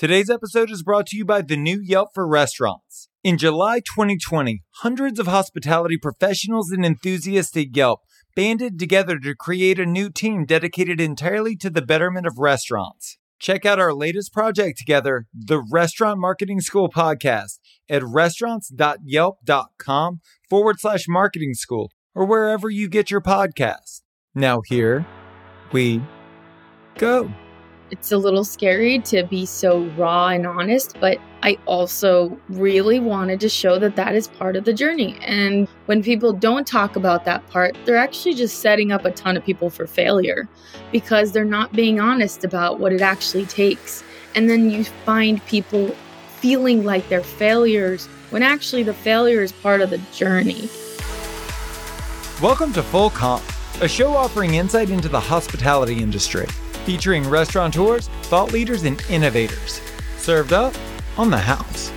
Today's episode is brought to you by the new Yelp for Restaurants. In July 2020, hundreds of hospitality professionals and enthusiasts at Yelp banded together to create a new team dedicated entirely to the betterment of restaurants. Check out our latest project together, the Restaurant Marketing School podcast, at restaurants.yelp.com forward slash marketing school or wherever you get your podcasts. Now, here we go it's a little scary to be so raw and honest, but I also really wanted to show that that is part of the journey. And when people don't talk about that part, they're actually just setting up a ton of people for failure because they're not being honest about what it actually takes. And then you find people feeling like they're failures when actually the failure is part of the journey. Welcome to Full Comp, a show offering insight into the hospitality industry featuring restaurateurs, thought leaders, and innovators. Served up on the house.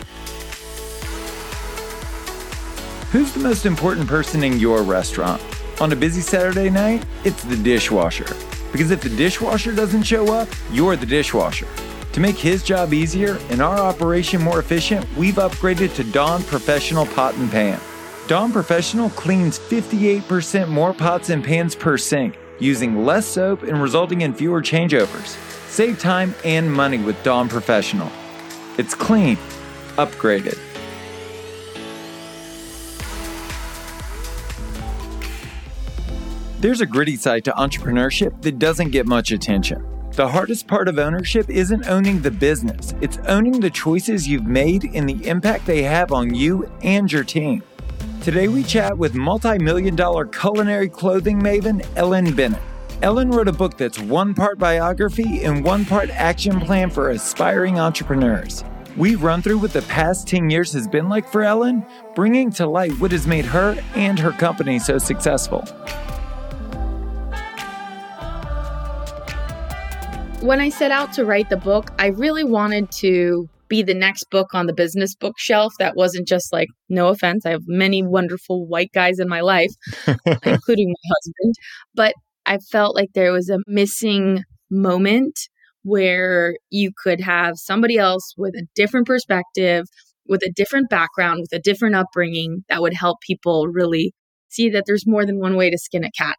Who's the most important person in your restaurant? On a busy Saturday night, it's the dishwasher. Because if the dishwasher doesn't show up, you're the dishwasher. To make his job easier and our operation more efficient, we've upgraded to Dawn Professional Pot and Pan. Dawn Professional cleans 58% more pots and pans per sink using less soap and resulting in fewer changeovers. Save time and money with Dawn Professional. It's clean, upgraded. There's a gritty side to entrepreneurship that doesn't get much attention. The hardest part of ownership isn't owning the business, it's owning the choices you've made and the impact they have on you and your team. Today we chat with multi million dollar culinary clothing maven Ellen Bennett. Ellen wrote a book that's one part biography and one part action plan for aspiring entrepreneurs. We run through what the past 10 years has been like for Ellen, bringing to light what has made her and her company so successful. When I set out to write the book, I really wanted to be the next book on the business bookshelf that wasn't just like, no offense, I have many wonderful white guys in my life, including my husband, but I felt like there was a missing moment where you could have somebody else with a different perspective, with a different background, with a different upbringing that would help people really see that there's more than one way to skin a cat.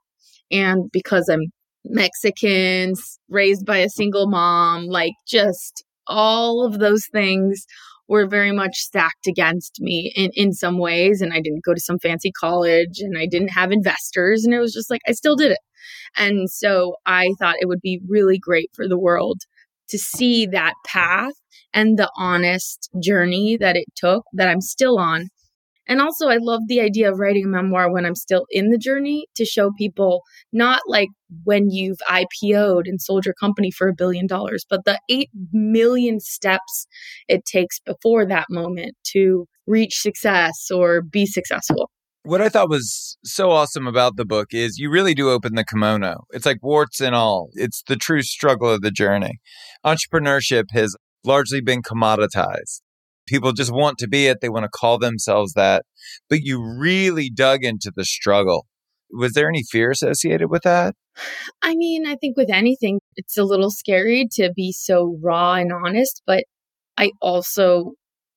And because I'm Mexican, raised by a single mom, like just all of those things were very much stacked against me in, in some ways. And I didn't go to some fancy college and I didn't have investors. And it was just like, I still did it. And so I thought it would be really great for the world to see that path and the honest journey that it took that I'm still on and also, I love the idea of writing a memoir when I'm still in the journey to show people not like when you've IPO'd and sold your company for a billion dollars, but the 8 million steps it takes before that moment to reach success or be successful. What I thought was so awesome about the book is you really do open the kimono. It's like warts and all. It's the true struggle of the journey. Entrepreneurship has largely been commoditized. People just want to be it. They want to call themselves that. But you really dug into the struggle. Was there any fear associated with that? I mean, I think with anything, it's a little scary to be so raw and honest, but I also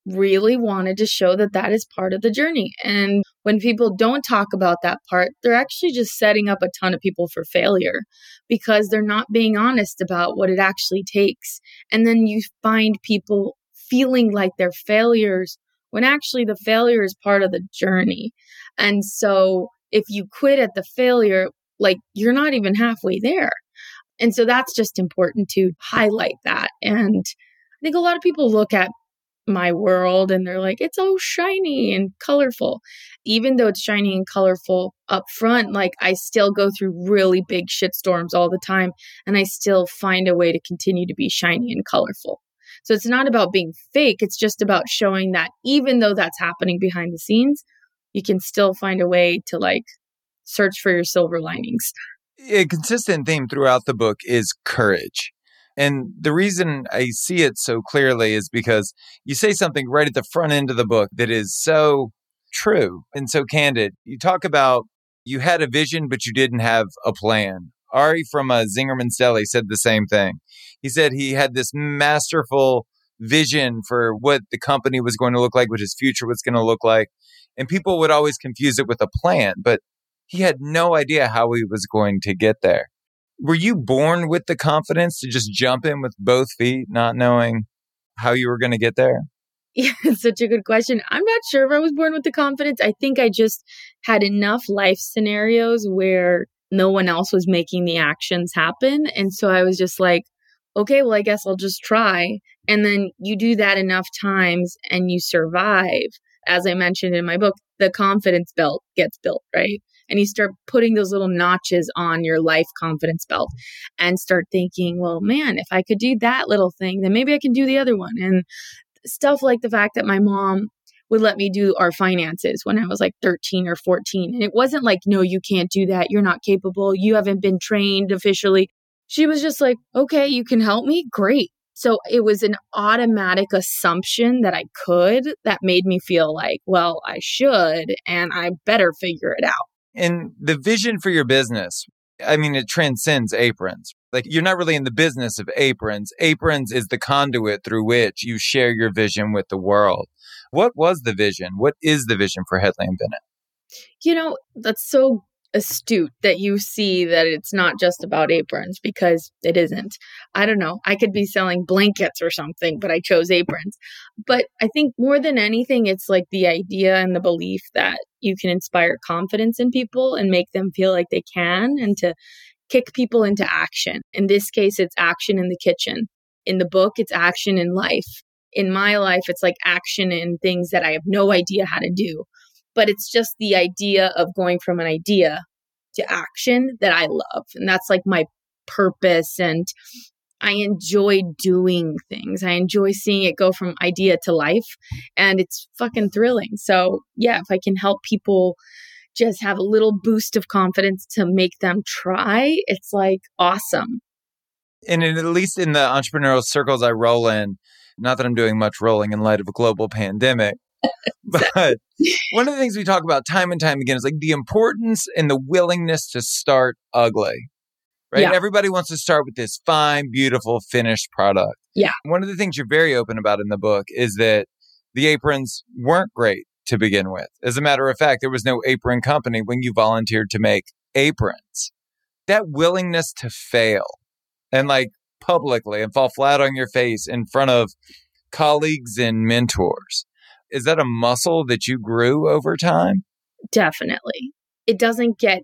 really wanted to show that that is part of the journey. And when people don't talk about that part, they're actually just setting up a ton of people for failure because they're not being honest about what it actually takes. And then you find people feeling like they're failures when actually the failure is part of the journey. And so if you quit at the failure, like you're not even halfway there. And so that's just important to highlight that. And I think a lot of people look at my world and they're like, it's all shiny and colorful. Even though it's shiny and colorful up front, like I still go through really big shitstorms all the time and I still find a way to continue to be shiny and colorful. So it's not about being fake, it's just about showing that even though that's happening behind the scenes, you can still find a way to like search for your silver linings. A consistent theme throughout the book is courage. And the reason I see it so clearly is because you say something right at the front end of the book that is so true and so candid. You talk about you had a vision, but you didn't have a plan. Ari from uh, Zingerman's Deli said the same thing. He said he had this masterful vision for what the company was going to look like, what his future was going to look like. And people would always confuse it with a plan, but he had no idea how he was going to get there. Were you born with the confidence to just jump in with both feet, not knowing how you were going to get there? Yeah, it's such a good question. I'm not sure if I was born with the confidence. I think I just had enough life scenarios where no one else was making the actions happen. And so I was just like, okay, well, I guess I'll just try. And then you do that enough times and you survive. As I mentioned in my book, the confidence belt gets built, right? And you start putting those little notches on your life confidence belt and start thinking, well, man, if I could do that little thing, then maybe I can do the other one. And stuff like the fact that my mom would let me do our finances when I was like 13 or 14. And it wasn't like, no, you can't do that. You're not capable. You haven't been trained officially. She was just like, okay, you can help me. Great. So it was an automatic assumption that I could that made me feel like, well, I should and I better figure it out. And the vision for your business, I mean, it transcends aprons. Like you're not really in the business of aprons. Aprons is the conduit through which you share your vision with the world. What was the vision? What is the vision for Hedley and Bennett? You know, that's so astute that you see that it's not just about aprons because it isn't. I don't know. I could be selling blankets or something, but I chose aprons. But I think more than anything, it's like the idea and the belief that you can inspire confidence in people and make them feel like they can and to kick people into action. In this case, it's action in the kitchen. In the book, it's action in life. In my life, it's like action in things that I have no idea how to do but it's just the idea of going from an idea to action that I love. And that's like my purpose. And I enjoy doing things. I enjoy seeing it go from idea to life. And it's fucking thrilling. So, yeah, if I can help people just have a little boost of confidence to make them try, it's like awesome. And at least in the entrepreneurial circles I roll in, not that I'm doing much rolling in light of a global pandemic, but one of the things we talk about time and time again is like the importance and the willingness to start ugly. Right? Yeah. Everybody wants to start with this fine, beautiful, finished product. Yeah. One of the things you're very open about in the book is that the aprons weren't great to begin with. As a matter of fact, there was no apron company when you volunteered to make aprons. That willingness to fail and like publicly and fall flat on your face in front of colleagues and mentors is that a muscle that you grew over time? Definitely. It doesn't get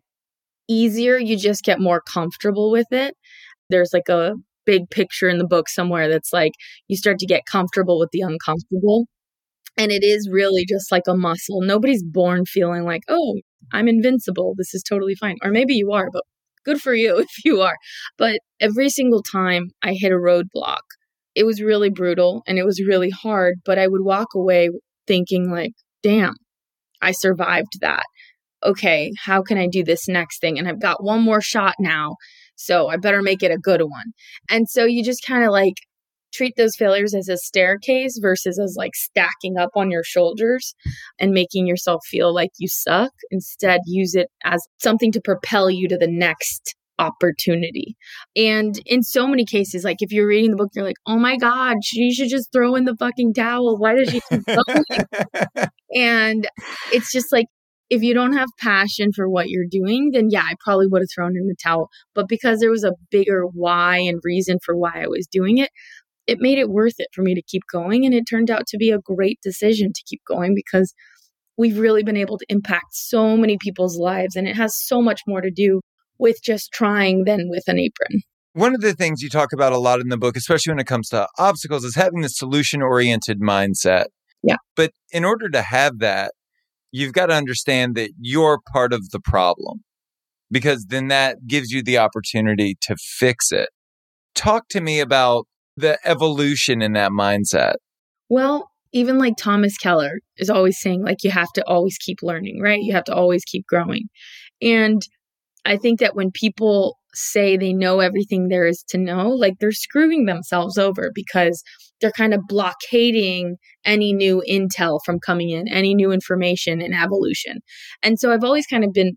easier, you just get more comfortable with it. There's like a big picture in the book somewhere that's like you start to get comfortable with the uncomfortable. And it is really just like a muscle. Nobody's born feeling like, oh, I'm invincible. This is totally fine. Or maybe you are, but good for you if you are. But every single time I hit a roadblock, it was really brutal and it was really hard, but I would walk away thinking like, damn, I survived that. Okay, how can I do this next thing? And I've got one more shot now. So I better make it a good one. And so you just kind of like treat those failures as a staircase versus as like stacking up on your shoulders and making yourself feel like you suck. Instead, use it as something to propel you to the next opportunity. And in so many cases, like if you're reading the book, you're like, oh my God, she should just throw in the fucking towel. Why does she keep going? and it's just like, if you don't have passion for what you're doing, then yeah, I probably would have thrown in the towel. But because there was a bigger why and reason for why I was doing it, it made it worth it for me to keep going. And it turned out to be a great decision to keep going because we've really been able to impact so many people's lives. And it has so much more to do with just trying than with an apron. One of the things you talk about a lot in the book, especially when it comes to obstacles, is having the solution oriented mindset. Yeah. But in order to have that, you've got to understand that you're part of the problem because then that gives you the opportunity to fix it. Talk to me about the evolution in that mindset. Well, even like Thomas Keller is always saying, like, you have to always keep learning, right? You have to always keep growing. And I think that when people say they know everything there is to know, like they're screwing themselves over because they're kind of blockading any new intel from coming in, any new information in evolution. And so I've always kind of been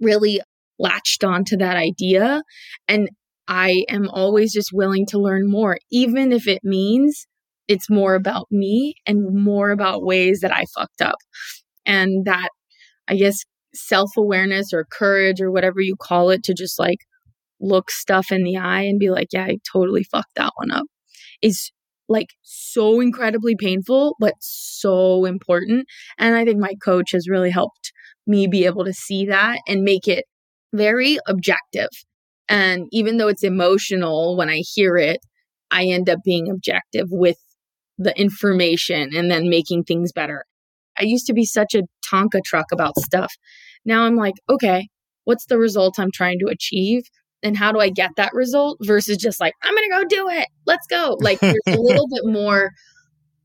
really latched onto that idea. And I am always just willing to learn more, even if it means It's more about me and more about ways that I fucked up. And that, I guess, self awareness or courage or whatever you call it to just like look stuff in the eye and be like, yeah, I totally fucked that one up is like so incredibly painful, but so important. And I think my coach has really helped me be able to see that and make it very objective. And even though it's emotional when I hear it, I end up being objective with the information and then making things better. I used to be such a Tonka truck about stuff. Now I'm like, okay, what's the result I'm trying to achieve? And how do I get that result versus just like, I'm going to go do it. Let's go. Like, there's a little bit more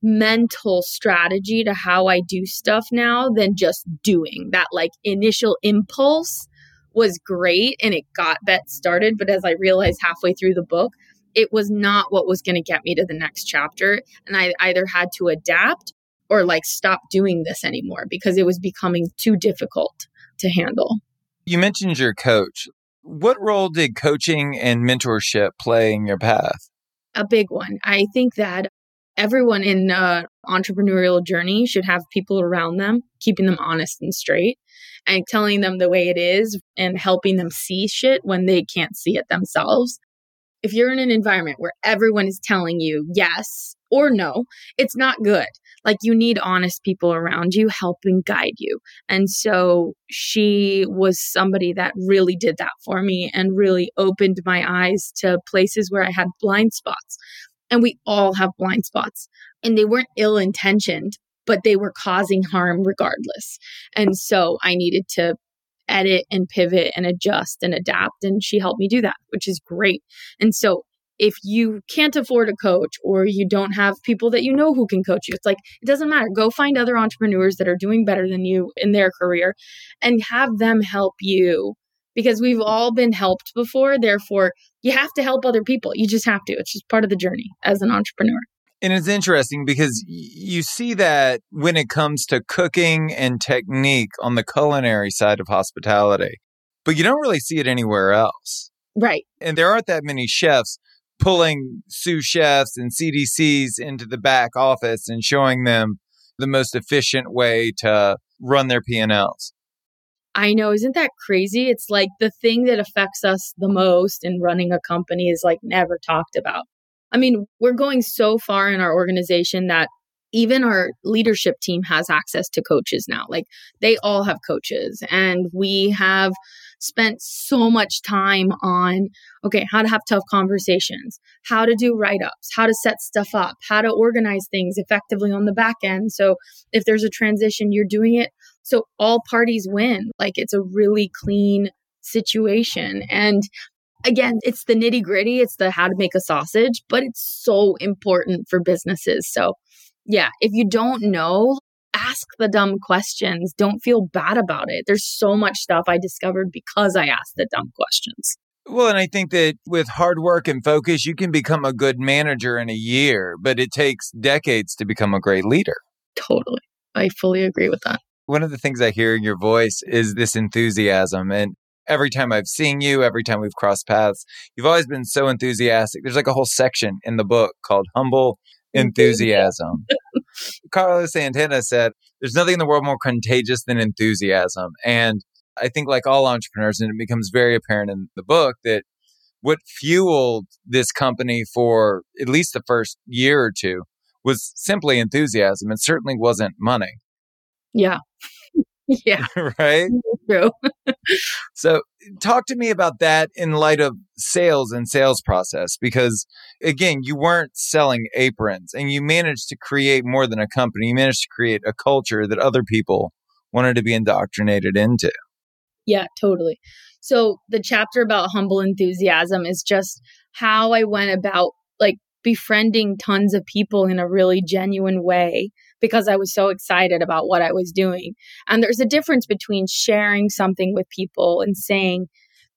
mental strategy to how I do stuff now than just doing that. Like, initial impulse was great and it got Bet started. But as I realized halfway through the book, it was not what was going to get me to the next chapter. And I either had to adapt or like stop doing this anymore because it was becoming too difficult to handle. You mentioned your coach. What role did coaching and mentorship play in your path? A big one. I think that everyone in an entrepreneurial journey should have people around them keeping them honest and straight and telling them the way it is and helping them see shit when they can't see it themselves. If you're in an environment where everyone is telling you yes or no, it's not good like you need honest people around you helping guide you. And so she was somebody that really did that for me and really opened my eyes to places where I had blind spots. And we all have blind spots. And they weren't ill intentioned, but they were causing harm regardless. And so I needed to edit and pivot and adjust and adapt. And she helped me do that, which is great. And so if you can't afford a coach or you don't have people that you know who can coach you, it's like, it doesn't matter. Go find other entrepreneurs that are doing better than you in their career and have them help you because we've all been helped before. Therefore, you have to help other people. You just have to. It's just part of the journey as an entrepreneur. And it's interesting because you see that when it comes to cooking and technique on the culinary side of hospitality, but you don't really see it anywhere else. Right. And there aren't that many chefs pulling sous chefs and CDCs into the back office and showing them the most efficient way to run their P&Ls. I know, isn't that crazy? It's like the thing that affects us the most in running a company is like never talked about. I mean, we're going so far in our organization that even our leadership team has access to coaches now. Like they all have coaches and we have spent so much time on okay, how to have tough conversations, how to do write ups, how to set stuff up, how to organize things effectively on the back end. So if there's a transition, you're doing it so all parties win. Like it's a really clean situation. And again, it's the nitty gritty, it's the how to make a sausage, but it's so important for businesses. So, yeah, if you don't know, ask the dumb questions. Don't feel bad about it. There's so much stuff I discovered because I asked the dumb questions. Well, and I think that with hard work and focus, you can become a good manager in a year, but it takes decades to become a great leader. Totally. I fully agree with that. One of the things I hear in your voice is this enthusiasm. And every time I've seen you, every time we've crossed paths, you've always been so enthusiastic. There's like a whole section in the book called Humble Enthusiasm. Carlos Santana said, There's nothing in the world more contagious than enthusiasm. And I think, like all entrepreneurs, and it becomes very apparent in the book that what fueled this company for at least the first year or two was simply enthusiasm. It certainly wasn't money. Yeah. Yeah. right? True. so, talk to me about that in light of sales and sales process because again, you weren't selling aprons and you managed to create more than a company. You managed to create a culture that other people wanted to be indoctrinated into. Yeah, totally. So, the chapter about humble enthusiasm is just how I went about like befriending tons of people in a really genuine way because I was so excited about what I was doing. And there's a difference between sharing something with people and saying,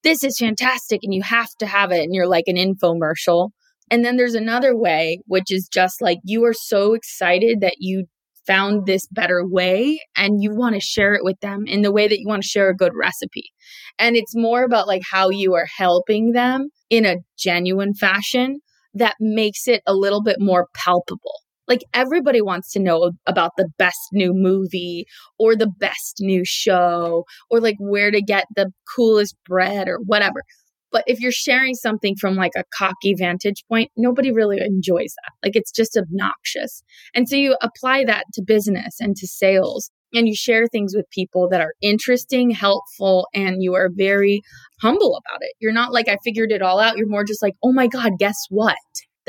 this is fantastic and you have to have it and you're like an infomercial. And then there's another way, which is just like you are so excited that you found this better way and you want to share it with them in the way that you want to share a good recipe. And it's more about like how you are helping them in a genuine fashion that makes it a little bit more palpable Like everybody wants to know about the best new movie or the best new show or like where to get the coolest bread or whatever. But if you're sharing something from like a cocky vantage point, nobody really enjoys that. Like it's just obnoxious. And so you apply that to business and to sales and you share things with people that are interesting, helpful, and you are very humble about it. You're not like, I figured it all out. You're more just like, oh my God, guess what?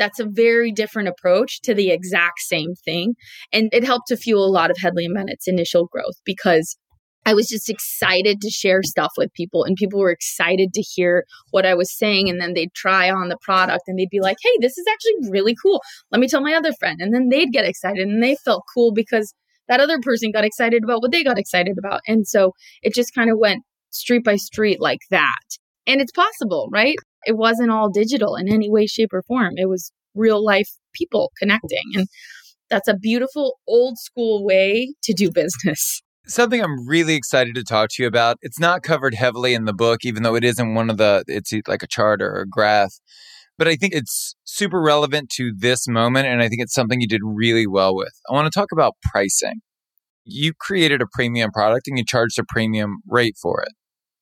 That's a very different approach to the exact same thing. And it helped to fuel a lot of Hedley and Bennett's initial growth because I was just excited to share stuff with people and people were excited to hear what I was saying and then they'd try on the product and they'd be like, "Hey, this is actually really cool. Let me tell my other friend." And then they'd get excited and they felt cool because that other person got excited about what they got excited about. And so it just kind of went street by street like that. And it's possible, right? It wasn't all digital in any way, shape, or form. It was real life people connecting. And that's a beautiful old school way to do business. Something I'm really excited to talk to you about. It's not covered heavily in the book, even though it isn't one of the, it's like a chart or a graph. But I think it's super relevant to this moment. And I think it's something you did really well with. I want to talk about pricing. You created a premium product and you charged a premium rate for it.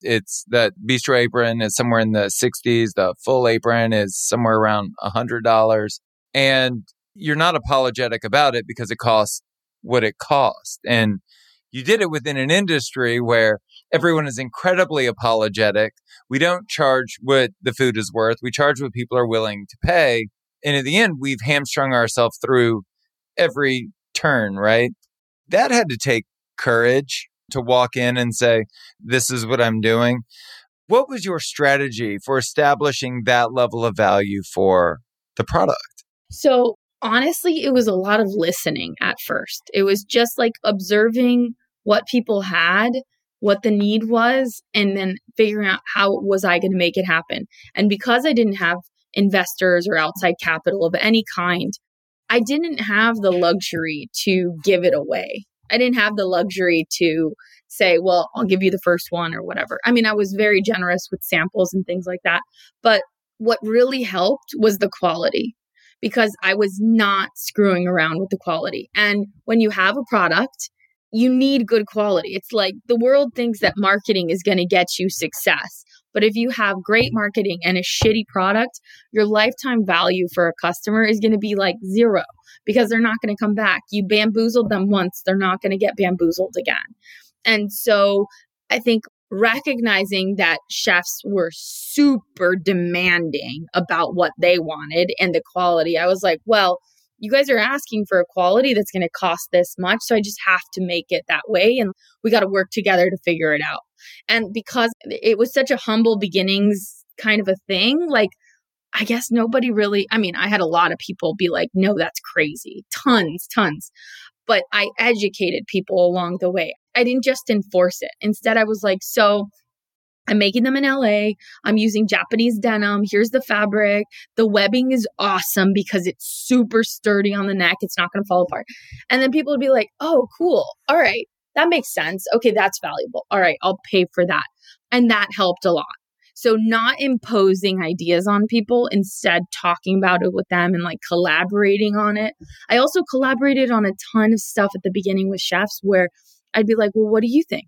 It's that bistro apron is somewhere in the 60s. The full apron is somewhere around $100. And you're not apologetic about it because it costs what it costs. And you did it within an industry where everyone is incredibly apologetic. We don't charge what the food is worth. We charge what people are willing to pay. And in the end, we've hamstrung ourselves through every turn, right? That had to take courage to walk in and say, This is what I'm doing. What was your strategy for establishing that level of value for the product? So, honestly, it was a lot of listening at first. It was just like observing what people had, what the need was, and then figuring out how was I going to make it happen. And because I didn't have investors or outside capital of any kind, I didn't have the luxury to give it away. I didn't have the luxury to say, well, I'll give you the first one or whatever. I mean, I was very generous with samples and things like that. But what really helped was the quality because I was not screwing around with the quality. And when you have a product, you need good quality. It's like the world thinks that marketing is going to get you success. But if you have great marketing and a shitty product, your lifetime value for a customer is going to be like zero because they're not going to come back. You bamboozled them once, they're not going to get bamboozled again. And so I think recognizing that chefs were super demanding about what they wanted and the quality, I was like, well, you guys are asking for a quality that's going to cost this much. So I just have to make it that way. And we got to work together to figure it out. And because it was such a humble beginnings kind of a thing, like, I guess nobody really, I mean, I had a lot of people be like, no, that's crazy. Tons, tons. But I educated people along the way. I didn't just enforce it. Instead, I was like, so I'm making them in LA. I'm using Japanese denim. Here's the fabric. The webbing is awesome because it's super sturdy on the neck. It's not going to fall apart. And then people would be like, oh, cool. All right. That makes sense. Okay, that's valuable. All right, I'll pay for that. And that helped a lot. So, not imposing ideas on people, instead, talking about it with them and like collaborating on it. I also collaborated on a ton of stuff at the beginning with chefs where I'd be like, well, what do you think?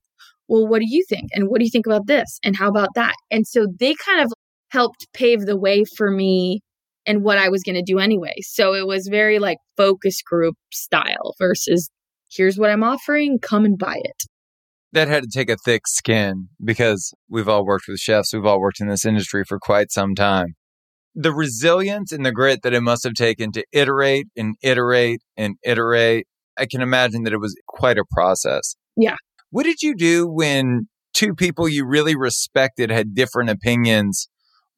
Well, what do you think? And what do you think about this? And how about that? And so they kind of helped pave the way for me and what I was going to do anyway. So it was very like focus group style versus here's what I'm offering, come and buy it. That had to take a thick skin because we've all worked with chefs, we've all worked in this industry for quite some time. The resilience and the grit that it must have taken to iterate and iterate and iterate I can imagine that it was quite a process. Yeah. What did you do when two people you really respected had different opinions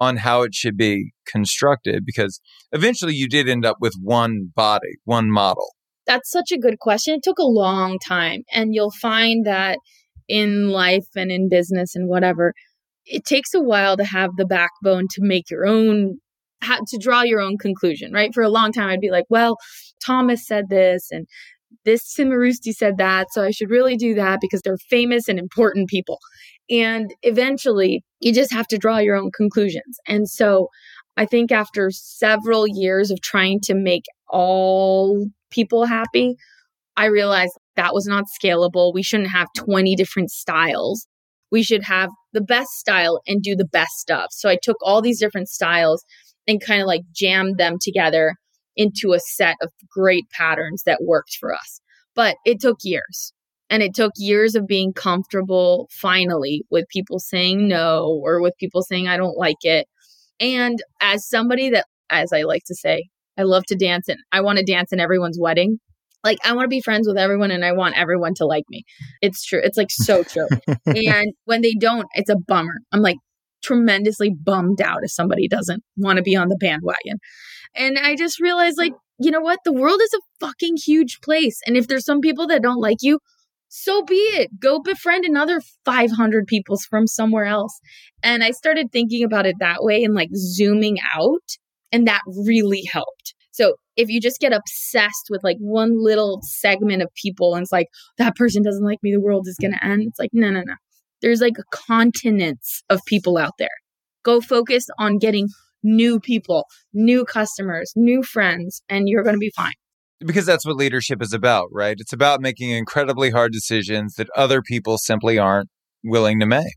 on how it should be constructed? Because eventually you did end up with one body, one model. That's such a good question. It took a long time. And you'll find that in life and in business and whatever, it takes a while to have the backbone to make your own to draw your own conclusion, right? For a long time, I'd be like, well, Thomas said this, and this Cimarusti said that, so I should really do that because they're famous and important people. And eventually, you just have to draw your own conclusions. And so I think after several years of trying to make all people happy, I realized that was not scalable. We shouldn't have 20 different styles. We should have the best style and do the best stuff. So I took all these different styles and kind of like jammed them together into a set of great patterns that worked for us. But it took years. And it took years of being comfortable finally with people saying no or with people saying, I don't like it. And as somebody that, as I like to say, I love to dance and I want to dance in everyone's wedding. Like, I want to be friends with everyone and I want everyone to like me. It's true. It's like so true. and when they don't, it's a bummer. I'm like tremendously bummed out if somebody doesn't want to be on the bandwagon. And I just realized, like, you know what? The world is a fucking huge place. And if there's some people that don't like you, so be it. Go befriend another 500 people from somewhere else. And I started thinking about it that way and like zooming out. And that really helped. So if you just get obsessed with like one little segment of people and it's like, that person doesn't like me, the world is going to end. It's like, no, no, no. There's like a continents of people out there. Go focus on getting new people, new customers, new friends, and you're going to be fine because that's what leadership is about, right? It's about making incredibly hard decisions that other people simply aren't willing to make.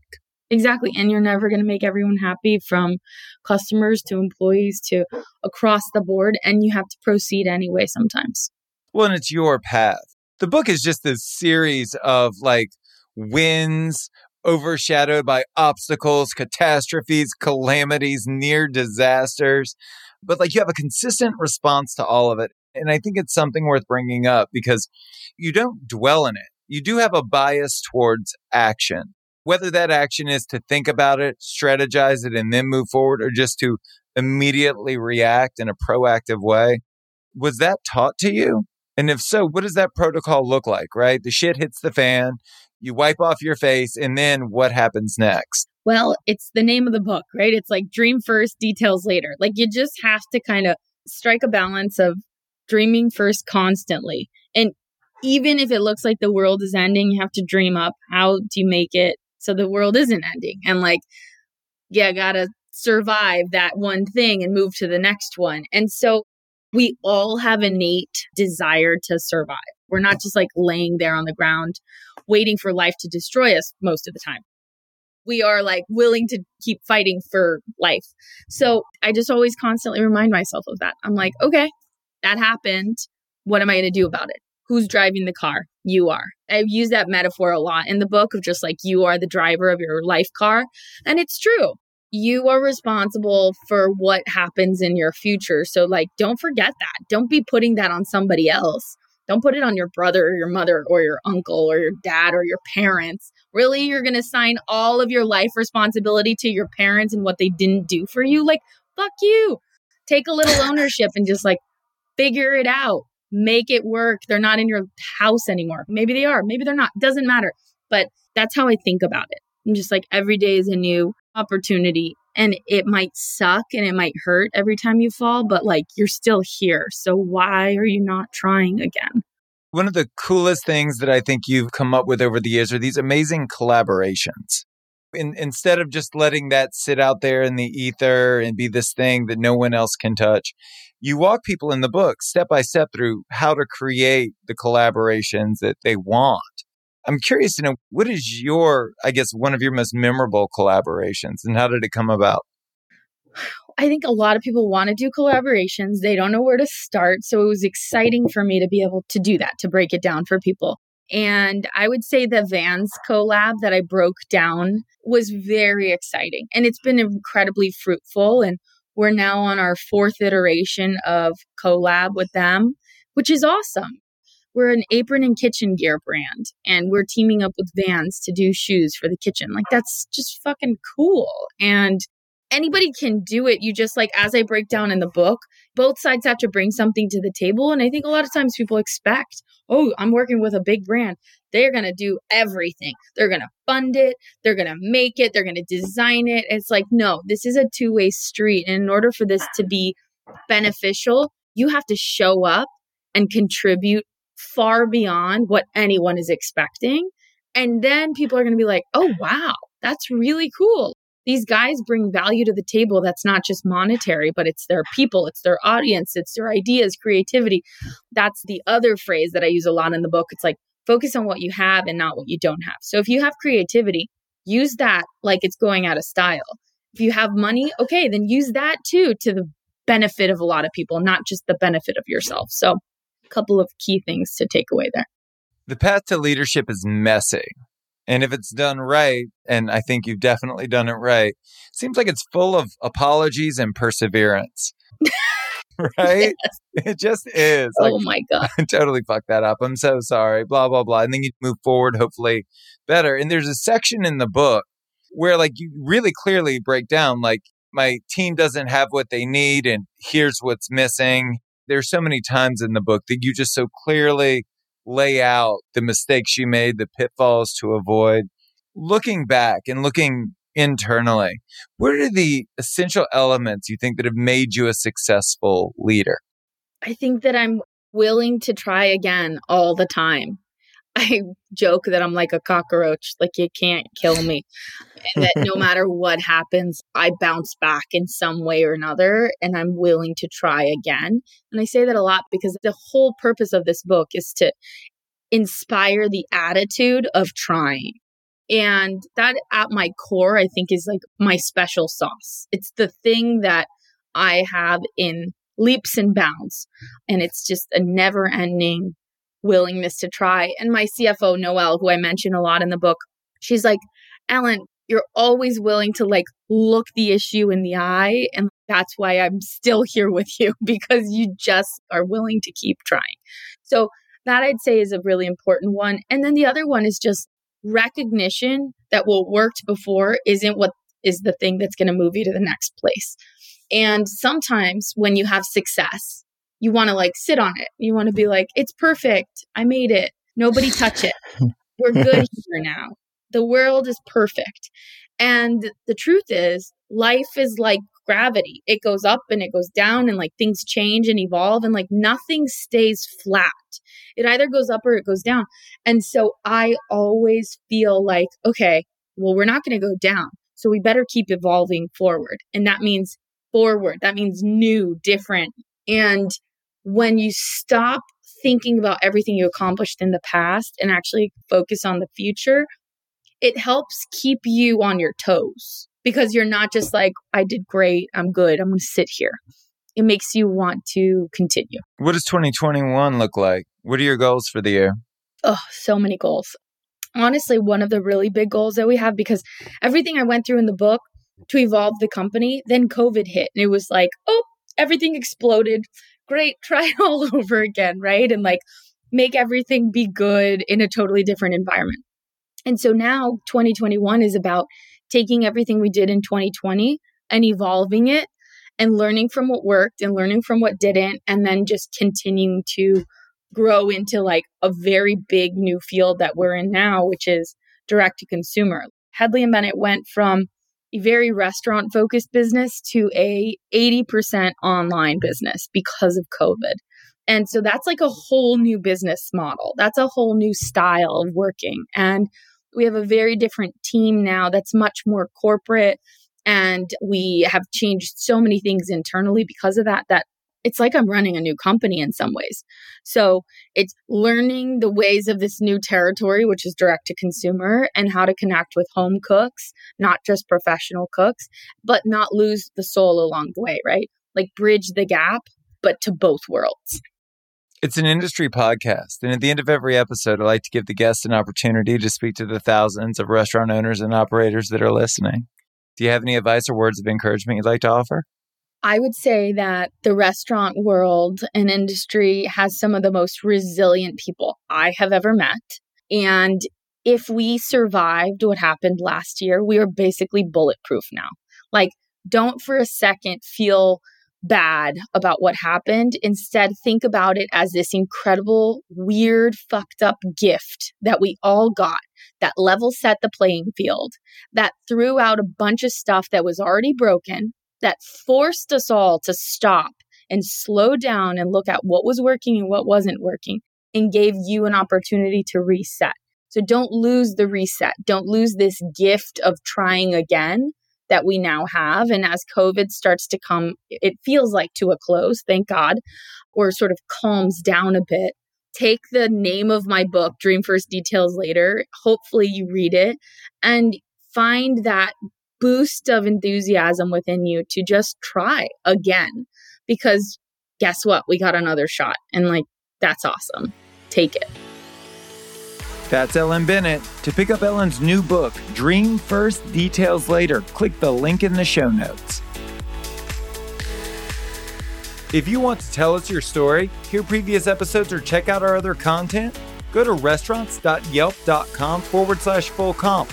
Exactly. And you're never going to make everyone happy from customers to employees to across the board. And you have to proceed anyway sometimes. Well, and it's your path. The book is just this series of like wins overshadowed by obstacles, catastrophes, calamities, near disasters. But like you have a consistent response to all of it. And I think it's something worth bringing up because you don't dwell in it. You do have a bias towards action, whether that action is to think about it, strategize it, and then move forward, or just to immediately react in a proactive way. Was that taught to you? And if so, what does that protocol look like, right? The shit hits the fan, you wipe off your face, and then what happens next? Well, it's the name of the book, right? It's like dream first, details later. Like you just have to kind of strike a balance of dreaming first constantly. And even if it looks like the world is ending, you have to dream up how do you make it so the world isn't ending? And like, yeah, gotta survive that one thing and move to the next one. And so we all have innate desire to survive. We're not just like laying there on the ground waiting for life to destroy us most of the time. We are like willing to keep fighting for life. So I just always constantly remind myself of that. I'm like, okay, that happened. What am I going to do about it? Who's driving the car? You are. I've used that metaphor a lot in the book of just like you are the driver of your life car. And it's true. You are responsible for what happens in your future. So, like, don't forget that. Don't be putting that on somebody else. Don't put it on your brother or your mother or your uncle or your dad or your parents. Really, you're going to sign all of your life responsibility to your parents and what they didn't do for you? Like, fuck you. Take a little ownership and just like figure it out, make it work. They're not in your house anymore. Maybe they are, maybe they're not. Doesn't matter. But that's how I think about it. I'm just like every day is a new opportunity and it might suck and it might hurt every time you fall, but like you're still here. So why are you not trying again? One of the coolest things that I think you've come up with over the years are these amazing collaborations. In, instead of just letting that sit out there in the ether and be this thing that no one else can touch, you walk people in the book step by step through how to create the collaborations that they want. I'm curious to know what is your, I guess, one of your most memorable collaborations and how did it come about? I think a lot of people want to do collaborations. They don't know where to start. So it was exciting for me to be able to do that, to break it down for people. And I would say the Vans collab that I broke down was very exciting and it's been incredibly fruitful. And we're now on our fourth iteration of collab with them, which is awesome. We're an apron and kitchen gear brand, and we're teaming up with Vans to do shoes for the kitchen. Like, that's just fucking cool. And anybody can do it. You just like, as I break down in the book, both sides have to bring something to the table. And I think a lot of times people expect, oh, I'm working with a big brand. They're going to do everything. They're going to fund it. They're going to make it. They're going to design it. It's like, no, this is a two way street. And in order for this to be beneficial, you have to show up and contribute far beyond what anyone is expecting. And then people are going to be like, oh, wow, that's really cool. these guys bring value to the table that's not just monetary, but it's their people, it's their audience, it's their ideas, creativity. That's the other phrase that I use a lot in the book. It's like focus on what you have and not what you don't have. So if you have creativity, use that like it's going out of style. If you have money, okay, then use that too to the benefit of a lot of people, not just the benefit of yourself. So, couple of key things to take away there. The path to leadership is messy. And if it's done right, and I think you've definitely done it right, seems like it's full of apologies and perseverance. right? Yes. It just is. Like, oh my God. I totally fucked that up. I'm so sorry. Blah, blah, blah. And then you move forward, hopefully better. And there's a section in the book where, like, you really clearly break down, like, my team doesn't have what they need, and here's what's missing. There's so many times in the book that you just so clearly lay out the mistakes you made, the pitfalls to avoid. Looking back and looking internally, what are the essential elements you think that have made you a successful leader? I think that I'm willing to try again all the time. I joke that I'm like a cockroach, like you can't kill me. And that no matter what happens, I bounce back in some way or another and I'm willing to try again. And I say that a lot because the whole purpose of this book is to inspire the attitude of trying. And that at my core, I think is like my special sauce. It's the thing that I have in leaps and bounds. And it's just a never ending willingness to try. And my CFO, Noelle, who I mention a lot in the book, she's like, Ellen, you're always willing to like look the issue in the eye. And that's why I'm still here with you because you just are willing to keep trying. So that I'd say is a really important one. And then the other one is just recognition that what worked before isn't what is the thing that's going to move you to the next place. And sometimes when you have success, you want to like sit on it. You want to be like, it's perfect. I made it. Nobody touch it. We're good here now. The world is perfect. And the truth is, life is like gravity. It goes up and it goes down, and like things change and evolve, and like nothing stays flat. It either goes up or it goes down. And so I always feel like, okay, well, we're not going to go down. So we better keep evolving forward. And that means forward. That means new, different. And when you stop thinking about everything you accomplished in the past and actually focus on the future, it helps keep you on your toes because you're not just like, I did great, I'm good, I'm going to sit here. It makes you want to continue. What does 2021 look like? What are your goals for the year? Oh, so many goals. Honestly, one of the really big goals that we have because everything I went through in the book to evolve the company, then COVID hit and it was like, oh, everything exploded great, try it all over again, right? And like make everything be good in a totally different environment. And so now 2021 is about taking everything we did in 2020 and evolving it and learning from what worked and learning from what didn't, and then just continuing to grow into like a very big new field that we're in now, which is direct to consumer. Hedley and Bennett went from very restaurant focused business to a 80% online business because of COVID. And so that's like a whole new business model. That's a whole new style of working. And we have a very different team now that's much more corporate. And we have changed so many things internally because of that, that it's like I'm running a new company in some ways. So it's learning the ways of this new territory, which is direct to consumer, and how to connect with home cooks, not just professional cooks, but not lose the soul along the way, right? Like bridge the gap, but to both worlds. It's an industry podcast. And at the end of every episode, I like to give the guests an opportunity to speak to the thousands of restaurant owners and operators that are listening. Do you have any advice or words of encouragement you'd like to offer? I would say that the restaurant world and industry has some of the most resilient people I have ever met. And if we survived what happened last year, we are basically bulletproof now. Like, don't for a second feel bad about what happened. Instead, think about it as this incredible, weird, fucked up gift that we all got that level set the playing field, that threw out a bunch of stuff that was already broken, that forced us all to stop and slow down and look at what was working and what wasn't working and gave you an opportunity to reset. So don't lose the reset. Don't lose this gift of trying again that we now have. And as COVID starts to come, it feels like to a close, thank God, or sort of calms down a bit. Take the name of my book, Dream First Details Later. Hopefully, you read it and find that boost of enthusiasm within you to just try again. Because guess what? We got another shot. And like, that's awesome. Take it. That's Ellen Bennett. To pick up Ellen's new book, Dream First, Details Later, click the link in the show notes. If you want to tell us your story, hear previous episodes, or check out our other content, go to restaurants.yelp.com forward slash full comp.